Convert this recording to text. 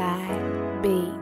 side beat.